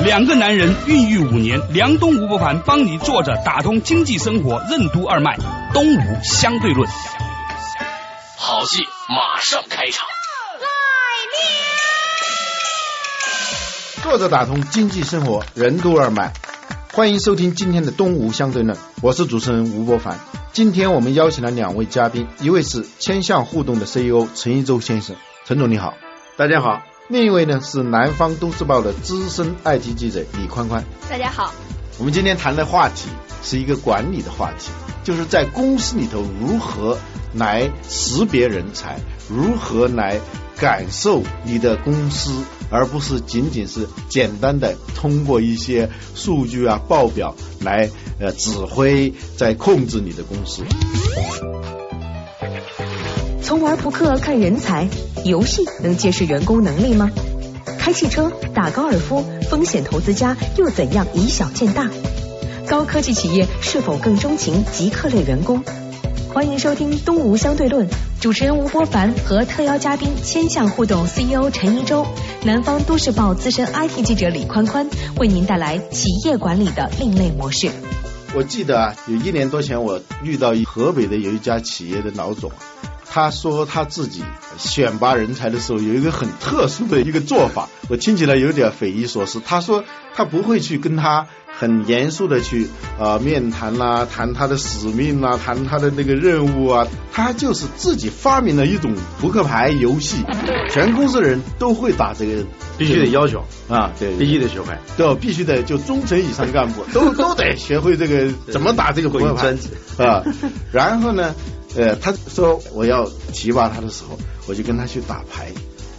两个男人孕育五年，梁东吴伯凡帮你坐着打通经济生活任督二脉，东吴相对论。好戏马上开场。来坐着打通经济生活任督二脉，欢迎收听今天的东吴相对论，我是主持人吴伯凡。今天我们邀请了两位嘉宾，一位是千象互动的 CEO 陈一舟先生，陈总你好，大家好。另一位呢是南方都市报的资深 IT 记者李宽宽，大家好。我们今天谈的话题是一个管理的话题，就是在公司里头如何来识别人才，如何来感受你的公司。而不是仅仅是简单的通过一些数据啊报表来呃指挥在控制你的公司。从玩扑克看人才，游戏能揭示员工能力吗？开汽车、打高尔夫，风险投资家又怎样以小见大？高科技企业是否更钟情极客类员工？欢迎收听《东吴相对论》，主持人吴波凡和特邀嘉宾千象互动 CEO 陈一舟，南方都市报资深 IT 记者李宽宽，为您带来企业管理的另类模式。我记得啊，有一年多前，我遇到一河北的有一家企业的老总，他说他自己选拔人才的时候有一个很特殊的一个做法，我听起来有点匪夷所思。他说他不会去跟他。很严肃的去啊面谈啦，谈他的使命啦，谈他的那个任务啊，他就是自己发明了一种扑克牌游戏，全公司的人都会打这个，必须得要求啊，对，必须得学会，对，必须得就中层以上干部都都得学会这个 怎么打这个扑克牌啊。然后呢，呃，他说我要提拔他的时候，我就跟他去打牌，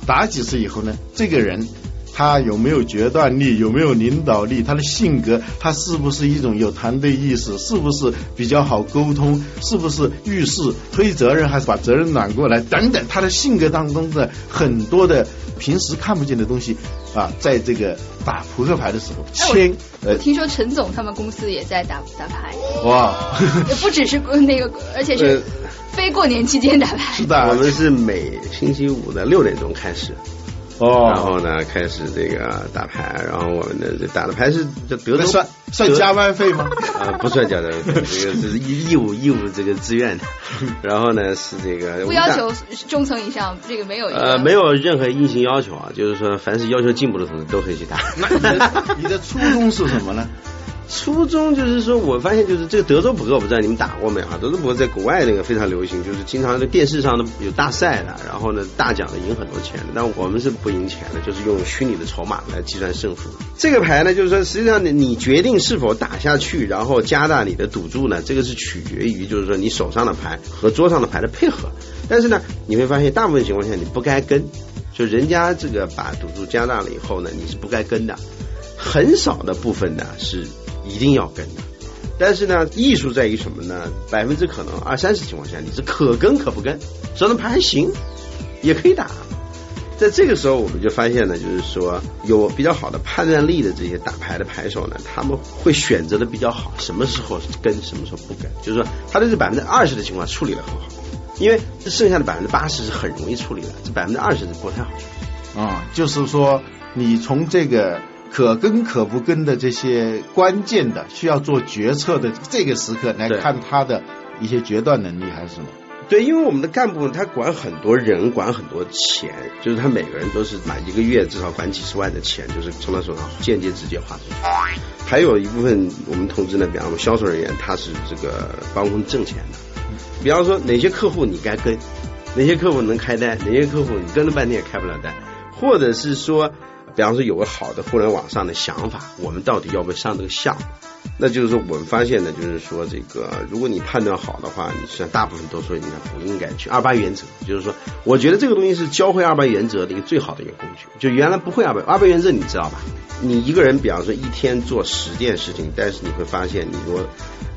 打几次以后呢，这个人。他有没有决断力？有没有领导力？他的性格，他是不是一种有团队意识？是不是比较好沟通？是不是遇事推责任，还是把责任揽过来？等等，他的性格当中的很多的平时看不见的东西啊，在这个打扑克牌的时候，签。呃，听说陈总他们公司也在打打牌。哇，也不只是那个，而且是非过年期间打牌。是的，我们是每星期五的六点钟开始。哦，然后呢，开始这个打牌，然后我们的这打的牌是这德州算算加班费吗？啊，不算加班费，这个是义义务义务这个自愿的。然后呢是这个不要求中层以上，这个没有呃没有任何硬性要求啊，就是说凡是要求进步的同志都可以去打。那你的初衷是什么呢？初衷就是说，我发现就是这个德州扑克，我不知道你们打过没有啊？德州扑克在国外那个非常流行，就是经常在电视上的有大赛的，然后呢大奖的赢很多钱的。但我们是不赢钱的，就是用虚拟的筹码来计算胜负。这个牌呢，就是说实际上你你决定是否打下去，然后加大你的赌注呢，这个是取决于就是说你手上的牌和桌上的牌的配合。但是呢，你会发现大部分情况下你不该跟，就人家这个把赌注加大了以后呢，你是不该跟的。很少的部分呢是。一定要跟的，但是呢，艺术在于什么呢？百分之可能二三十情况下，你是可跟可不跟，手上牌还行，也可以打。在这个时候，我们就发现呢，就是说有比较好的判断力的这些打牌的牌手呢，他们会选择的比较好，什么时候跟，什么时候不跟，就是说他的这百分之二十的情况处理的很好，因为剩下的百分之八十是很容易处理的，这百分之二十是不太好处理。啊，就是说你从这个。可跟可不跟的这些关键的需要做决策的这个时刻来看他的一些决断能力还是什么？对，因为我们的干部他管很多人，管很多钱，就是他每个人都是买一个月至少管几十万的钱，就是从他手上间接直接花出去。还有一部分我们同志呢，比方说销售人员，他是这个帮我们挣钱的。比方说哪些客户你该跟，哪些客户能开单，哪些客户你跟了半天也开不了单，或者是说。比方说有个好的互联网上的想法，我们到底要不要上这个项目？那就是说，我们发现呢，就是说，这个如果你判断好的话，你实际上大部分都说应该不应该去二八原则。就是说，我觉得这个东西是教会二八原则的一个最好的一个工具。就原来不会二八二八原则，你知道吧？你一个人，比方说一天做十件事情，但是你会发现，你如果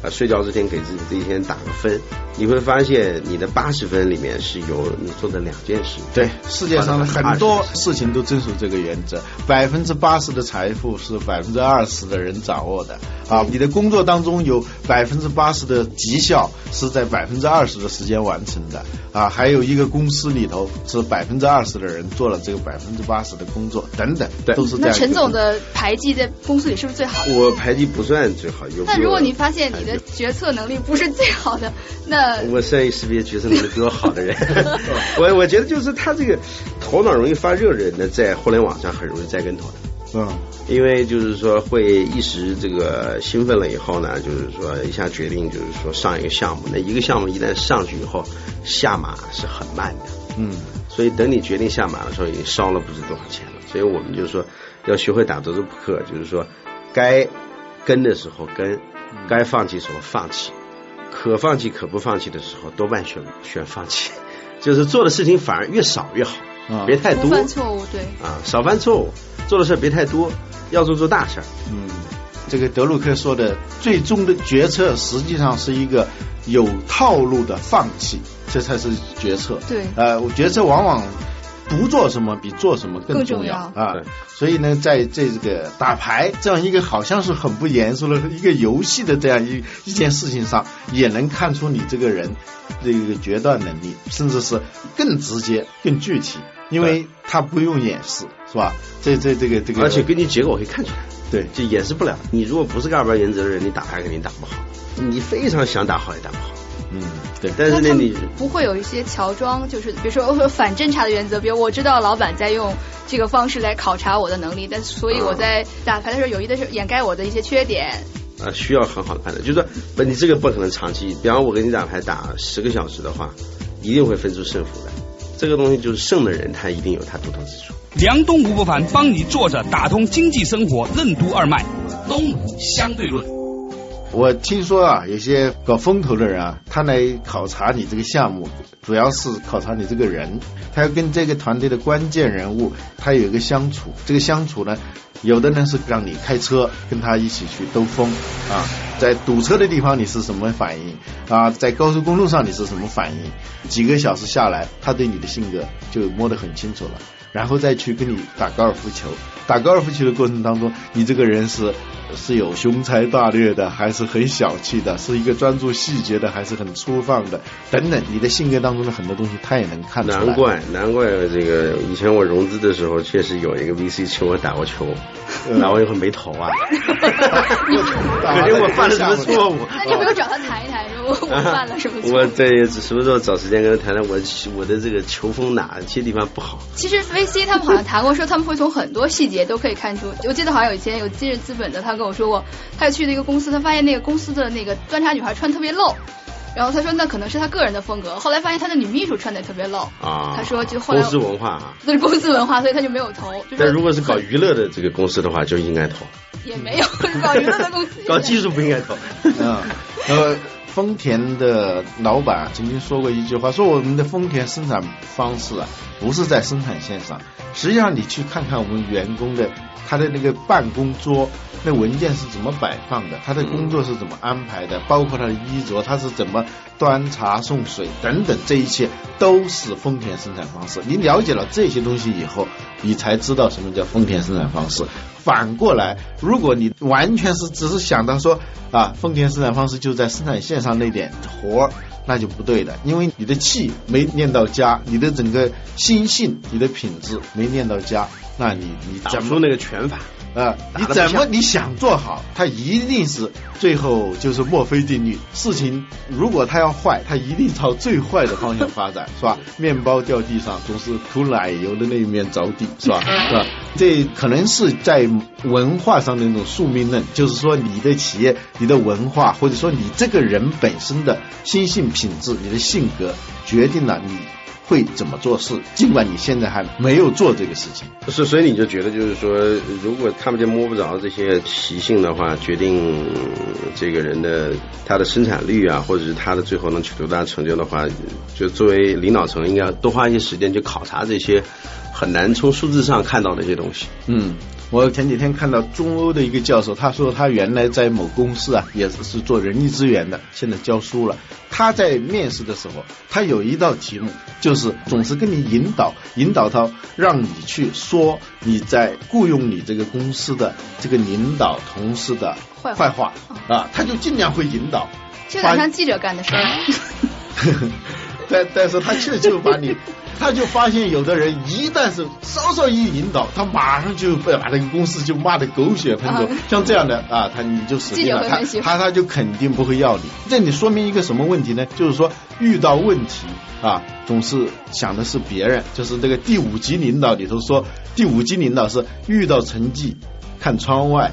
呃睡觉之前给自己这一天打个分，你会发现你的八十分里面是有你做的两件事。对，世界上的很多事情都遵守这个原则，百分之八十的财富是百分之二十的人掌握的啊。你的工作当中有百分之八十的绩效是在百分之二十的时间完成的啊。还有一个公司里头是百分之二十的人做了这个百分之八十的工作等等，对都是这样。那陈总的。排技在公司里是不是最好的？我排技不算最好，有。那如果你发现你的决策能力不是最好的，那我善于识别决策能力比我好的人。我我觉得就是他这个头脑容易发热的人呢，在互联网上很容易栽跟头的。嗯，因为就是说会一时这个兴奋了以后呢，就是说一下决定就是说上一个项目，那一个项目一旦上去以后下马是很慢的。嗯，所以等你决定下马的时候，已经烧了不知多少钱了。所以我们就说。要学会打德州扑克，就是说，该跟的时候跟，该放弃时候放弃，可放弃可不放弃的时候多半选选放弃，就是做的事情反而越少越好，别太多。犯错误，对。啊，少犯错误，做的事别太多，要做做大事儿。嗯，这个德鲁克说的最终的决策实际上是一个有套路的放弃，这才是决策。对。呃，决策往往。不做什么比做什么更重要啊！所以呢，在这个打牌这样一个好像是很不严肃的一个游戏的这样一一件事情上，也能看出你这个人这个决断能力，甚至是更直接、更具体，因为他不用掩饰，是吧？这这这个这个，而且根据结果可以看出来，对，就掩饰不了。你如果不是个二八原则的人，你打牌肯定打不好，你非常想打好也打不好。嗯，对，但是呢，你不会有一些乔装，就是比如说 反侦查的原则，比如我知道老板在用这个方式来考察我的能力，但所以我在打牌的时候有意的是掩盖我的一些缺点。啊，需要很好的判断，就是说，不，你这个不可能长期。比方我跟你打牌打十个小时的话，一定会分出胜负的。这个东西就是胜的人，他一定有他独特之处。梁东吴不凡帮你坐着打通经济生活任督二脉，东吴相对论。我听说啊，有些搞风投的人啊，他来考察你这个项目，主要是考察你这个人，他要跟这个团队的关键人物，他有一个相处。这个相处呢，有的呢是让你开车跟他一起去兜风啊，在堵车的地方你是什么反应啊？在高速公路上你是什么反应？几个小时下来，他对你的性格就摸得很清楚了，然后再去跟你打高尔夫球。打高尔夫球的过程当中，你这个人是。是有雄才大略的，还是很小气的？是一个专注细节的，还是很粗放的？等等，你的性格当中的很多东西，他也能看出来。难怪，难怪这个以前我融资的时候，确实有一个 VC 请我打过球，打完以后没投啊。肯定我犯了什么错误？那就没有找他谈一谈，说我犯了什么错？我在什么时候找时间跟他谈谈？我我的这个球风哪些地方不好？其实 VC 他们好像谈过，说他们会从很多细节都可以看出。我记得好像有以前有今日资本的他。跟我说过，他去那个公司，他发现那个公司的那个端茶女孩穿特别露，然后他说那可能是他个人的风格。后来发现他的女秘书穿的也特别露，啊，他说就后来公司文化啊，那是公司文化，所以他就没有投。但如果是搞娱乐的这个公司的话，就应该投。也没有搞娱乐的公司，搞技术不应该投。嗯，呃，丰田的老板曾经说过一句话，说我们的丰田生产方式啊，不是在生产线上，实际上你去看看我们员工的。他的那个办公桌，那文件是怎么摆放的？他的工作是怎么安排的？包括他的衣着，他是怎么端茶送水等等，这一切都是丰田生产方式。你了解了这些东西以后，你才知道什么叫丰田生产方式。反过来，如果你完全是只是想到说啊，丰田生产方式就在生产线上那点活儿。那就不对的，因为你的气没练到家，你的整个心性、你的品质没练到家，那你你讲出那个拳法啊，你怎么你想做好，它一定是最后就是墨菲定律。事情如果它要坏，它一定朝最坏的方向发展，是吧？面包掉地上，总是涂奶油的那一面着地，是吧？是吧？这可能是在文化上的那种宿命论，就是说你的企业、你的文化，或者说你这个人本身的心性。品质，你的性格决定了你会怎么做事，尽管你现在还没有做这个事情。是，所以你就觉得就是说，如果看不见摸不着这些习性的话，决定这个人的他的生产率啊，或者是他的最后能取得多大成就的话，就作为领导层应该多花一些时间去考察这些很难从数字上看到那些东西。嗯。我前几天看到中欧的一个教授，他说他原来在某公司啊，也是是做人力资源的，现在教书了。他在面试的时候，他有一道题目，就是总是跟你引导，引导他让你去说你在雇佣你这个公司的这个领导同事的坏话啊，他就尽量会引导，就好像记者干的事儿。但但是他却就把你。他就发现有的人一旦是稍稍一引导，他马上就被把这个公司就骂的狗血喷头。像这样的啊，他你就死定了。他他他就肯定不会要你。这里说明一个什么问题呢？就是说遇到问题啊，总是想的是别人。就是这个第五级领导里头说，第五级领导是遇到成绩看窗外。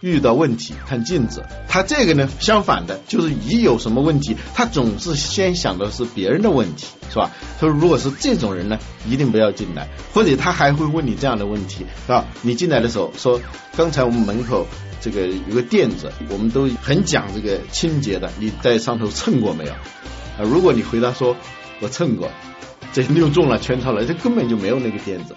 遇到问题看镜子，他这个呢相反的，就是一有什么问题，他总是先想的是别人的问题，是吧？他说如果是这种人呢，一定不要进来，或者他还会问你这样的问题，是吧？你进来的时候说，刚才我们门口这个有个垫子，我们都很讲这个清洁的，你在上头蹭过没有？啊，如果你回答说我蹭过，这又中了圈套了，这根本就没有那个垫子。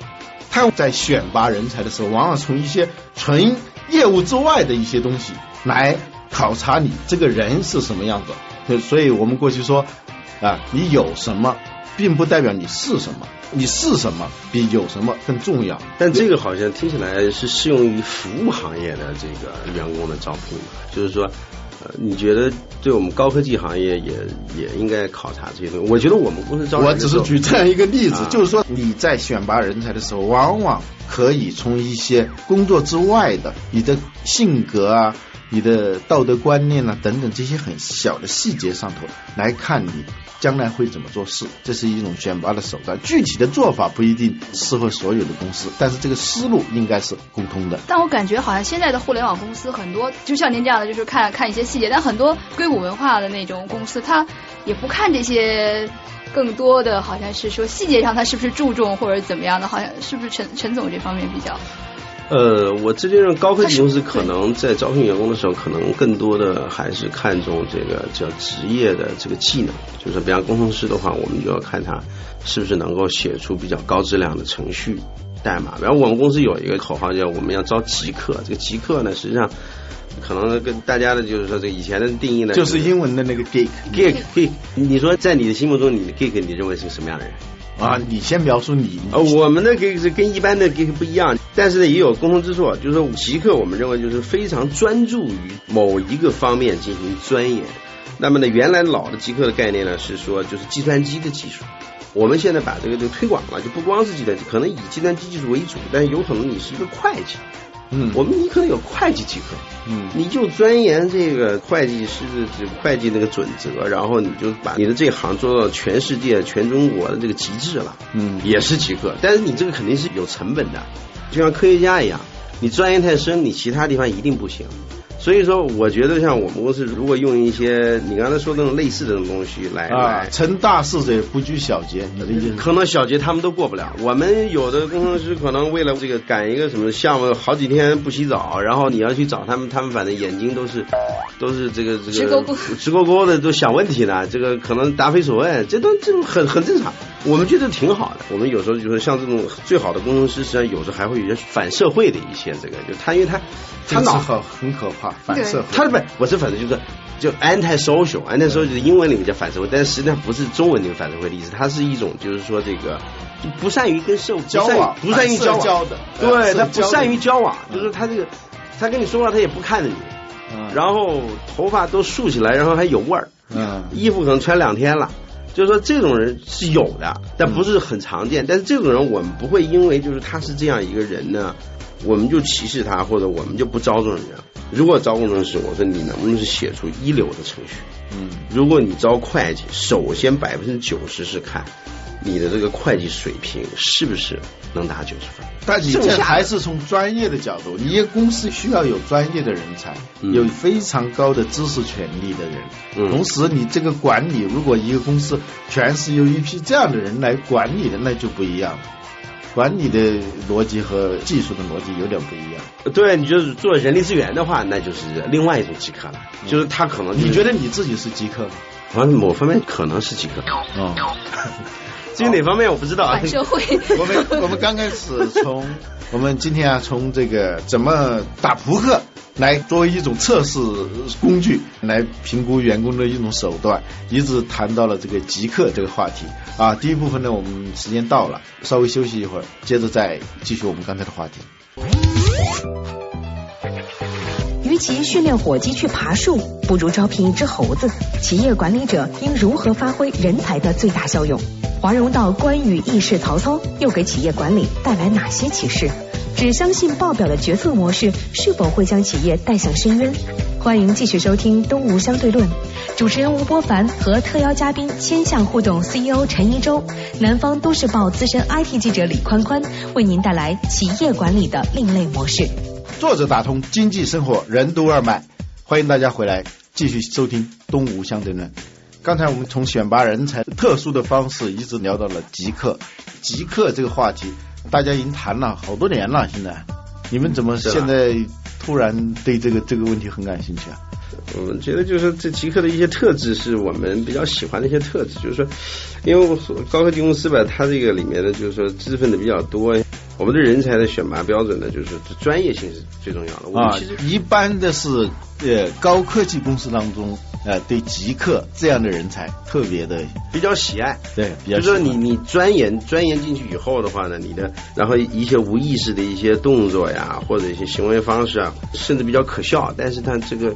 他在选拔人才的时候，往往从一些纯业务之外的一些东西来考察你这个人是什么样子。所以我们过去说啊，你有什么，并不代表你是什么，你是什么比有什么更重要。但这个好像听起来是适用于服务行业的这个员工的招聘，就是说。呃，你觉得对我们高科技行业也也应该考察这些东西？我觉得我们公司招我只是举这样一个例子，就是说你在选拔人才的时候，往往可以从一些工作之外的你的性格啊。你的道德观念啊，等等这些很小的细节上头来看，你将来会怎么做事，这是一种选拔的手段。具体的做法不一定适合所有的公司，但是这个思路应该是共通的。但我感觉好像现在的互联网公司很多，就像您这样的，就是看看一些细节。但很多硅谷文化的那种公司，他也不看这些，更多的好像是说细节上他是不是注重或者怎么样的，好像是不是陈陈总这方面比较。呃，我直接认高科技公司可能在招聘员工的时候，可能更多的还是看重这个叫职业的这个技能。就是比方工程师的话，我们就要看他是不是能够写出比较高质量的程序代码。然后我们公司有一个口号叫“我们要招极客”，这个极客呢，实际上可能跟大家的就是说这以前的定义呢，就是英文的那个 geek，geek，geek。你说在你的心目中，你的 geek 你认为是什么样的人？啊，你先描述你。呃，我们的 geek 是跟一般的 geek 不一样，但是呢也有共同之处，就是说极客我们认为就是非常专注于某一个方面进行钻研。那么呢，原来老的极客的概念呢是说就是计算机的技术，我们现在把这个就推广了，就不光是计算机，可能以计算机技术为主，但是有可能你是一个会计。嗯，我们你可能有会计几科，嗯，你就钻研这个会计师的会计那个准则，然后你就把你的这行做到全世界、全中国的这个极致了，嗯，也是几科，但是你这个肯定是有成本的，就像科学家一样，你钻研太深，你其他地方一定不行。所以说，我觉得像我们公司，如果用一些你刚才说那种类似的这种东西来啊成大事者不拘小节，你的意思？可能小节他们都过不了。我们有的工程师可能为了这个赶一个什么项目，好几天不洗澡，然后你要去找他们，他们反正眼睛都是 都是这个这个直勾勾直勾勾的都想问题呢。这个可能答非所问，这都这种很很正常。我们觉得挺好的。我们有时候就是像这种最好的工程师，实际上有时候还会有些反社会的一些这个，就他因为他他脑很很可怕。反射，他不，我是反正就是就 anti social，anti social 就是英文里面叫反社会，但是实际上不是中文里面反社会的意思，它是一种就是说这个不善于跟社会交往，不善于交往。的，对他不善于交往，就是他这个他跟你说话他也不看着你，然后头发都竖起来，然后还有味儿，嗯，衣服可能穿两天了，就是说这种人是有的，但不是很常见，但是这种人我们不会因为就是他是这样一个人呢。我们就歧视他，或者我们就不招这种人。如果招工程师，我说你能不能是写出一流的程序？嗯，如果你招会计，首先百分之九十是看你的这个会计水平是不是能达九十分？但你这还是从专业的角度，你一个公司需要有专业的人才，有非常高的知识权利的人。同时，你这个管理，如果一个公司全是由一批这样的人来管理的，那就不一样了。管理的逻辑和技术的逻辑有点不一样。对，你就是做人力资源的话，那就是另外一种极客了。就是他可能，你觉得你自己是极客吗？反正某方面可能是极客。哦。至于哪方面我不知道啊。反社会。我们 我们刚开始从 我们今天啊，从这个怎么打扑克来作为一种测试工具来评估员工的一种手段，一直谈到了这个极客这个话题啊。第一部分呢，我们时间到了，稍微休息一会儿，接着再继续我们刚才的话题。其训练火鸡去爬树，不如招聘一只猴子。企业管理者应如何发挥人才的最大效用？华容道关羽义士曹操又给企业管理带来哪些启示？只相信报表的决策模式是否会将企业带向深渊？欢迎继续收听《东吴相对论》，主持人吴波凡和特邀嘉宾千象互动 CEO 陈一舟，南方都市报资深 IT 记者李宽宽为您带来企业管理的另类模式。作者打通经济生活任督二脉，欢迎大家回来继续收听《东吴相对论》。刚才我们从选拔人才特殊的方式，一直聊到了极客。极客这个话题，大家已经谈了好多年了。现在，你们怎么现在突然对这个这个问题很感兴趣啊？我们觉得就是这极客的一些特质是我们比较喜欢的一些特质，就是说，因为高科技公司吧，它这个里面的就是说知识分子比较多。我们的人才的选拔标准呢，就是专业性是最重要的。啊，一般的是呃高科技公司当中，呃对极客这样的人才特别的比较喜爱。对，就是说你你钻研钻研进去以后的话呢，你的然后一些无意识的一些动作呀，或者一些行为方式啊，甚至比较可笑，但是他这个。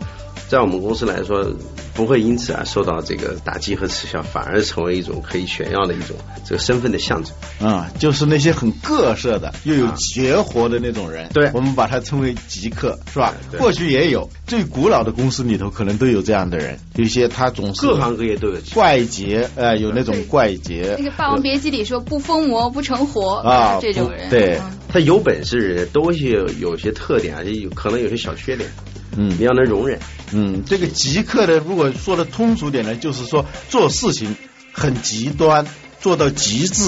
在我们公司来说，不会因此啊受到这个打击和耻笑，反而成为一种可以炫耀的一种这个身份的象征啊。就是那些很各色的又有绝活的那种人，对，我们把它称为极客，是吧？过去也有，最古老的公司里头可能都有这样的人，有些他总是各行各业都有怪杰，呃，有那种怪杰。那个《霸王别姬》里说不疯魔不成活啊，这种人，对他有本事，都是有些特点，而且有可能有些小缺点。嗯，你要能容忍。嗯，这个极客呢，如果说的通俗点呢，就是说做事情很极端，做到极致，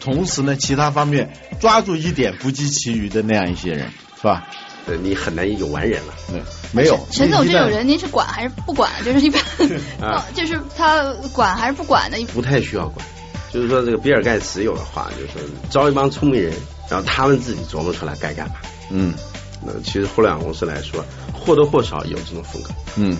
同时呢，其他方面抓住一点不计其余的那样一些人，是吧？对你很难有完人了。对，没有。陈总这种人，您是管还是不管？就是一般，就是他管还是不管的？不太需要管。就是说，这个比尔盖茨有的话，就是说招一帮聪明人，然后他们自己琢磨出来该干嘛。嗯。那其实互联网公司来说，或多或少有这种风格。嗯。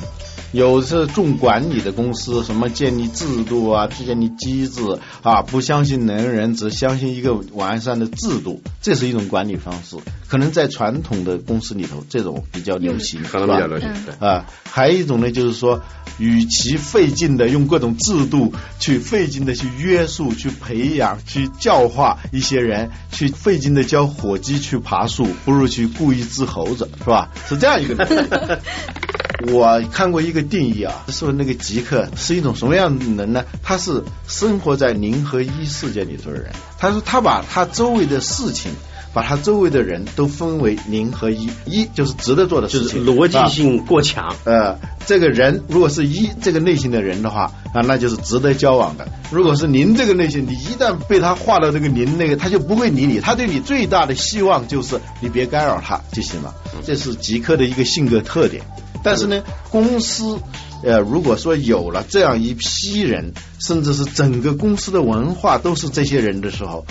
有是重管理的公司，什么建立制度啊，建立机制啊，不相信能人，只相信一个完善的制度，这是一种管理方式。可能在传统的公司里头，这种比较流行，可能比较流行。啊，还有一种呢，就是说，与其费劲的用各种制度去费劲的去约束、去培养、去教化一些人，去费劲的教火鸡去爬树，不如去雇一只猴子，是吧？是这样一个。我看过一个定义啊，说那个极客是一种什么样的人呢？他是生活在零和一世界里头的人。他说他把他周围的事情，把他周围的人都分为零和一，一就是值得做的事情，逻辑性过强。呃，这个人如果是一这个类型的人的话啊，那就是值得交往的。如果是零这个类型，你一旦被他划到这个零那个，他就不会理你。他对你最大的希望就是你别干扰他就行了。这是极客的一个性格特点。但是呢，公司呃，如果说有了这样一批人，甚至是整个公司的文化都是这些人的时候，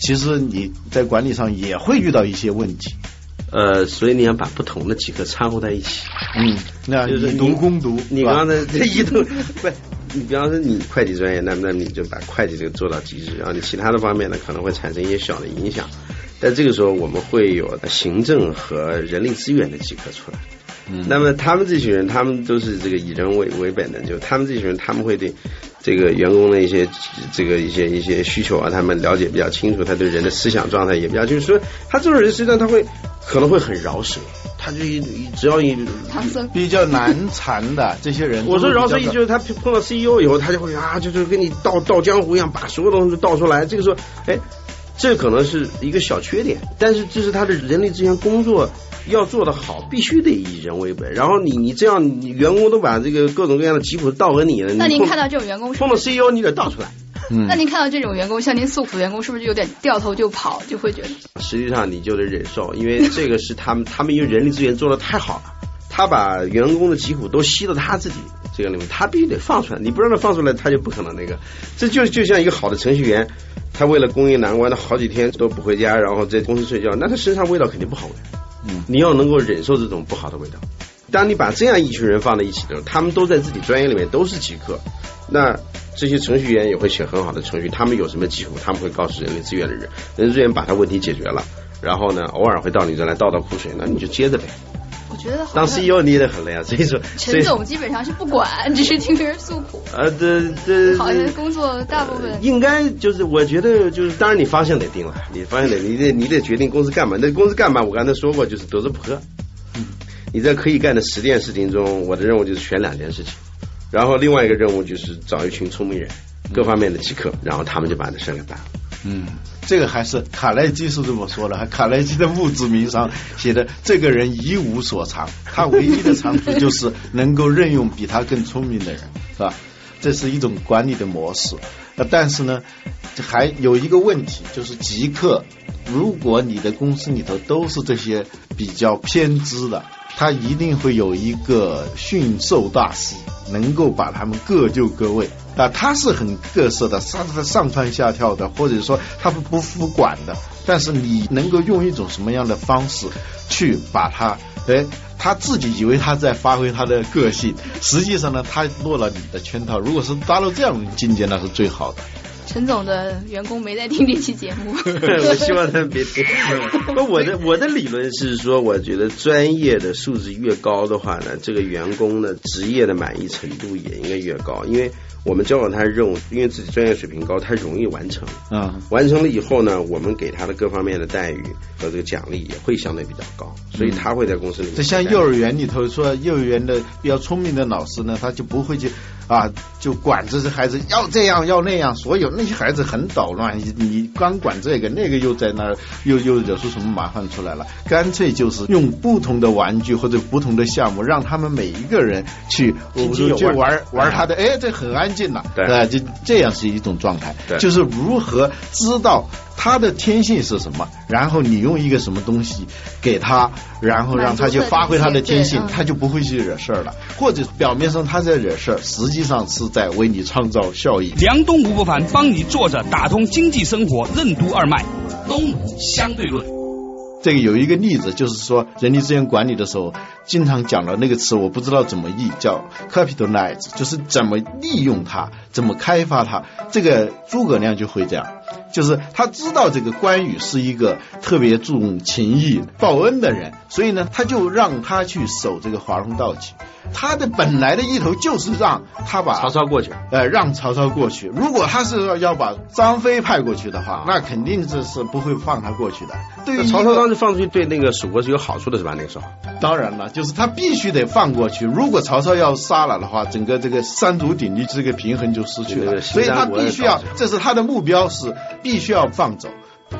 其实你在管理上也会遇到一些问题。呃，所以你要把不同的几个掺和在一起。嗯，那就是毒攻毒。你刚才这一度不，你比方说你会计专业，那那你就把会计这个做到极致，然后你其他的方面呢，可能会产生一些小的影响。但这个时候，我们会有行政和人力资源的几个出来。那么他们这群人，他们都是这个以人为为本的，就他们这群人，他们会对这个员工的一些这个一些一些需求啊，他们了解比较清楚，他对人的思想状态也比较清楚，所以他这种人实际上他会可能会很饶舌。他就只要一比较难缠的这些人。我说饶舌意就是他碰到 CEO 以后，他就会啊，就是跟你倒倒江湖一样，把所有东西都倒出来。这个时候，哎，这可能是一个小缺点，但是这是他的人力资源工作要做得好，必须得以人为本。然后你你这样，你员工都把这个各种各样的疾苦倒给你了，那您看到这种员工碰到 CEO，你得倒出来。嗯，那您看到这种员工向您诉苦的员工，是不是有点掉头就跑，就会觉得？实际上你就得忍受，因为这个是他们，他们因为人力资源做的太好了，他把员工的疾苦都吸到他自己这个里面，他必须得放出来，你不让他放出来，他就不可能那个。这就就像一个好的程序员，他为了供应难关，他好几天都不回家，然后在公司睡觉，那他身上味道肯定不好闻。嗯，你要能够忍受这种不好的味道。当你把这样一群人放在一起的时候，他们都在自己专业里面都是极客，那这些程序员也会写很好的程序，他们有什么疾苦，他们会告诉人力资源的人，人力资源把他问题解决了，然后呢，偶尔会到你这来倒倒苦水，那你就接着呗。我觉得当 CEO 你也得很累啊，所以说陈总基本上是不管，只是听别人诉苦。呃，这这好像工作大部分应该就是我觉得就是，当然你方向得定了，你方向得你得你得决定公司干嘛，那公司干嘛？我刚才说过，就是德州扑克。你在可以干的十件事情中，我的任务就是选两件事情，然后另外一个任务就是找一群聪明人，各方面的极客，然后他们就把这事给办了。嗯，这个还是卡耐基是这么说的，卡耐基的墓志铭上写的，这个人一无所长，他唯一的长处就是能够任用比他更聪明的人，是吧？这是一种管理的模式。呃，但是呢，还有一个问题，就是极客，如果你的公司里头都是这些比较偏执的。他一定会有一个驯兽大师，能够把他们各就各位啊。他是很各色的，上上蹿下跳的，或者说他不不服管的。但是你能够用一种什么样的方式去把他？哎，他自己以为他在发挥他的个性，实际上呢，他落了你的圈套。如果是达到这样的境界，那是最好的。陈总的员工没在听这期节目，我希望他们别听。不，我的我的理论是说，我觉得专业的素质越高的话呢，这个员工的职业的满意程度也应该越高，因为我们交往他的任务，因为自己专业水平高，他容易完成。嗯，完成了以后呢，我们给他的各方面的待遇和这个奖励也会相对比较高，所以他会在公司里面。这像幼儿园里头说，幼儿园的比较聪明的老师呢，他就不会去。啊，就管这些孩子要这样要那样，所有那些孩子很捣乱，你你光管这个，那个又在那儿，又又惹出什么麻烦出来了？干脆就是用不同的玩具或者不同的项目，让他们每一个人去去玩玩他的，哎，这很安静了，对，就这样是一种状态，就是如何知道。他的天性是什么？然后你用一个什么东西给他，然后让他去发挥他的天性，他就不会去惹事儿了。或者表面上他在惹事儿，实际上是在为你创造效益。梁东吴不凡帮你坐着打通经济生活任督二脉，东吴相对论。这个有一个例子，就是说人力资源管理的时候，经常讲的那个词，我不知道怎么译，叫 capitalize，就是怎么利用它，怎么开发它。这个诸葛亮就会这样。就是他知道这个关羽是一个特别注重情义报恩的人，所以呢，他就让他去守这个华容道去。他的本来的意图就是让他把曹操过去，呃，让曹操过去。如果他是要把张飞派过去的话，那肯定是是不会放他过去的。对于曹操当时放出去，对那个蜀国是有好处的，是吧？那个时候，当然了，就是他必须得放过去。如果曹操要杀了的话，整个这个三足鼎立这个平衡就失去了。所以他必须要，这是他的目标是必须要放走。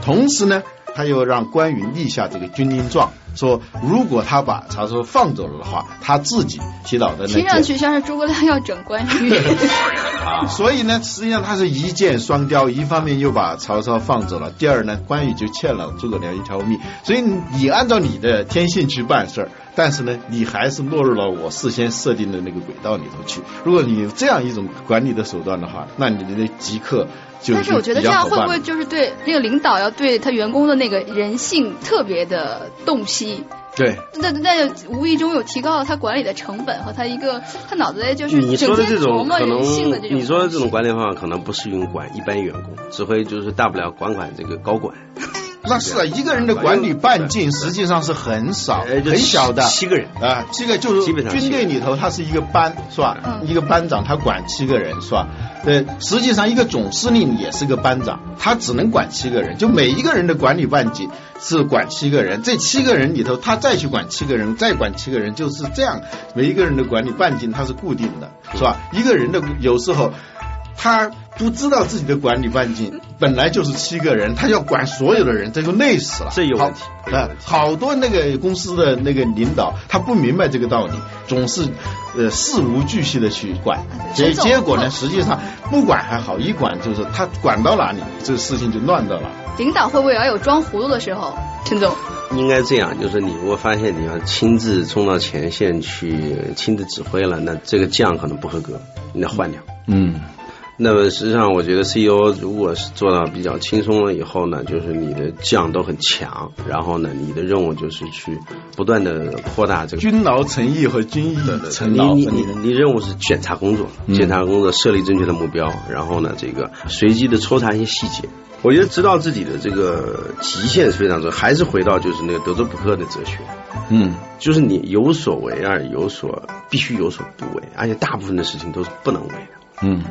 同时呢。他又让关羽立下这个军令状，说如果他把曹操放走了的话，他自己祈祷的那听上去像是诸葛亮要整关羽 啊。所以呢，实际上他是一箭双雕，一方面又把曹操放走了，第二呢，关羽就欠了诸葛亮一条命。所以你按照你的天性去办事儿，但是呢，你还是落入了我事先设定的那个轨道里头去。如果你有这样一种管理的手段的话，那你的即刻就。但是我觉得这样会不会就是对那个领导要对他员工的那个人性特别的洞悉？对，那那无意中有提高了他管理的成本和他一个他脑子里就是你说的这种可能你说的这种管理方法可能不适用管一般员工，只会就是大不了管管这个高管。那是啊，一个人的管理半径实际上是很少、很小的，七个人啊，七个就是军队里头，他是一个班，是吧？一个班长他管七个人，是吧？呃，实际上一个总司令也是个班长，他只能管七个人，就每一个人的管理半径是管七个人，这七个人里头他再去管七个人，再管七个人，就是这样，每一个人的管理半径它是固定的，是吧？一个人的有时候。他不知道自己的管理半径本来就是七个人，他要管所有的人，这就累死了。这有问题啊！好多那个公司的那个领导，他不明白这个道理，总是呃事无巨细的去管，结结果呢，实际上不管还好，一管就是他管到哪里，这个事情就乱到了。领导会不会也有装糊涂的时候？陈总，应该这样，就是你如果发现你要亲自冲到前线去亲自指挥了，那这个将可能不合格，你得换掉。嗯。那么实际上，我觉得 CEO 如果是做到比较轻松了以后呢，就是你的将都很强，然后呢，你的任务就是去不断的扩大这个军劳成役和军役成劳。你你你任务是检查工作，检查工作设立正确的目标，然后呢，这个随机的抽查一些细节。我觉得知道自己的这个极限是非常重要，还是回到就是那个德州扑克的哲学，嗯，就是你有所为而有所必须有所不为，而且大部分的事情都是不能为的。嗯，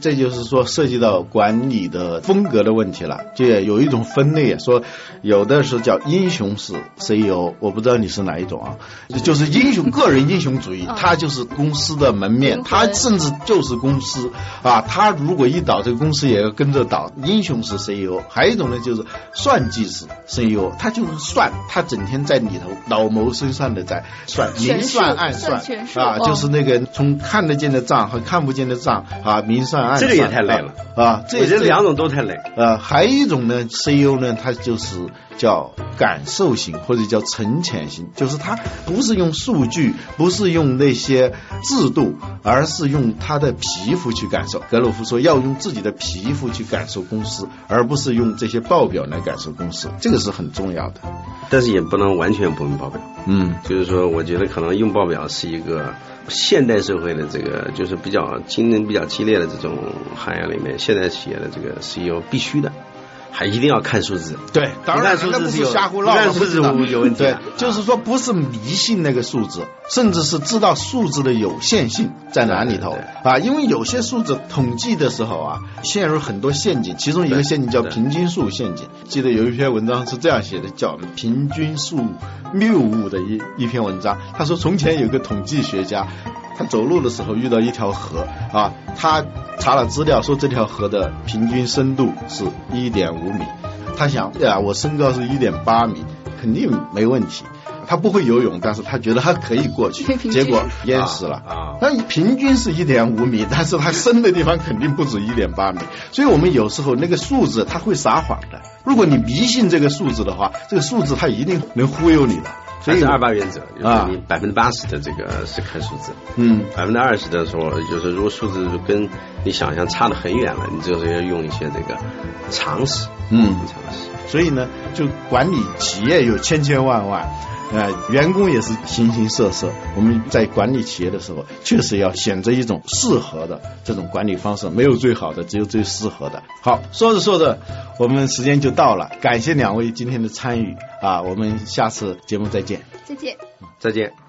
这就是说涉及到管理的风格的问题了。就有一种分类，说有的是叫英雄式 CEO，我不知道你是哪一种啊？就是英雄个人英雄主义，他就是公司的门面，他甚至就是公司啊。他如果一倒，这个公司也要跟着倒。英雄式 CEO，还有一种呢，就是算计式 CEO，他就是算，他整天在里头老谋深算的在算，明算暗算啊，就是那个从看得见的账和看不见的账。啊，明算暗算，这个也太累了啊！这这两种都太累。啊，还有一种呢，CEO 呢，他就是叫感受型或者叫沉潜型，就是他不是用数据，不是用那些制度，而是用他的皮肤去感受。格鲁夫说要用自己的皮肤去感受公司，而不是用这些报表来感受公司，这个是很重要的。但是也不能完全不用报表。嗯，就是说，我觉得可能用报表是一个。现代社会的这个就是比较竞争比较激烈的这种行业里面，现代企业的这个 CEO 必须的。还一定要看数字，对，当然数字是瞎胡闹，看数字有问题。对，就是说不是迷信那个数字，甚至是知道数字的有限性在哪里头啊？因为有些数字统计的时候啊，陷入很多陷阱，其中一个陷阱叫平均数陷阱。记得有一篇文章是这样写的，叫平均数谬误的一一篇文章。他说，从前有个统计学家。他走路的时候遇到一条河啊，他查了资料说这条河的平均深度是一点五米。他想，呀，我身高是一点八米，肯定没问题。他不会游泳，但是他觉得他可以过去，结果淹死了。啊，那平均是一点五米，但是他深的地方肯定不止一点八米。所以我们有时候那个数字他会撒谎的。如果你迷信这个数字的话，这个数字他一定能忽悠你的。所以二八原则啊，你百分之八十的这个是看数字，嗯，百分之二十的时候，就是如果数字跟你想象差的很远了，你就是要用一些这个常识，嗯。所以呢，就管理企业有千千万万。呃，员工也是形形色色。我们在管理企业的时候，确实要选择一种适合的这种管理方式，没有最好的，只有最适合的。好，说着说着，我们时间就到了，感谢两位今天的参与啊，我们下次节目再见。再见。再见。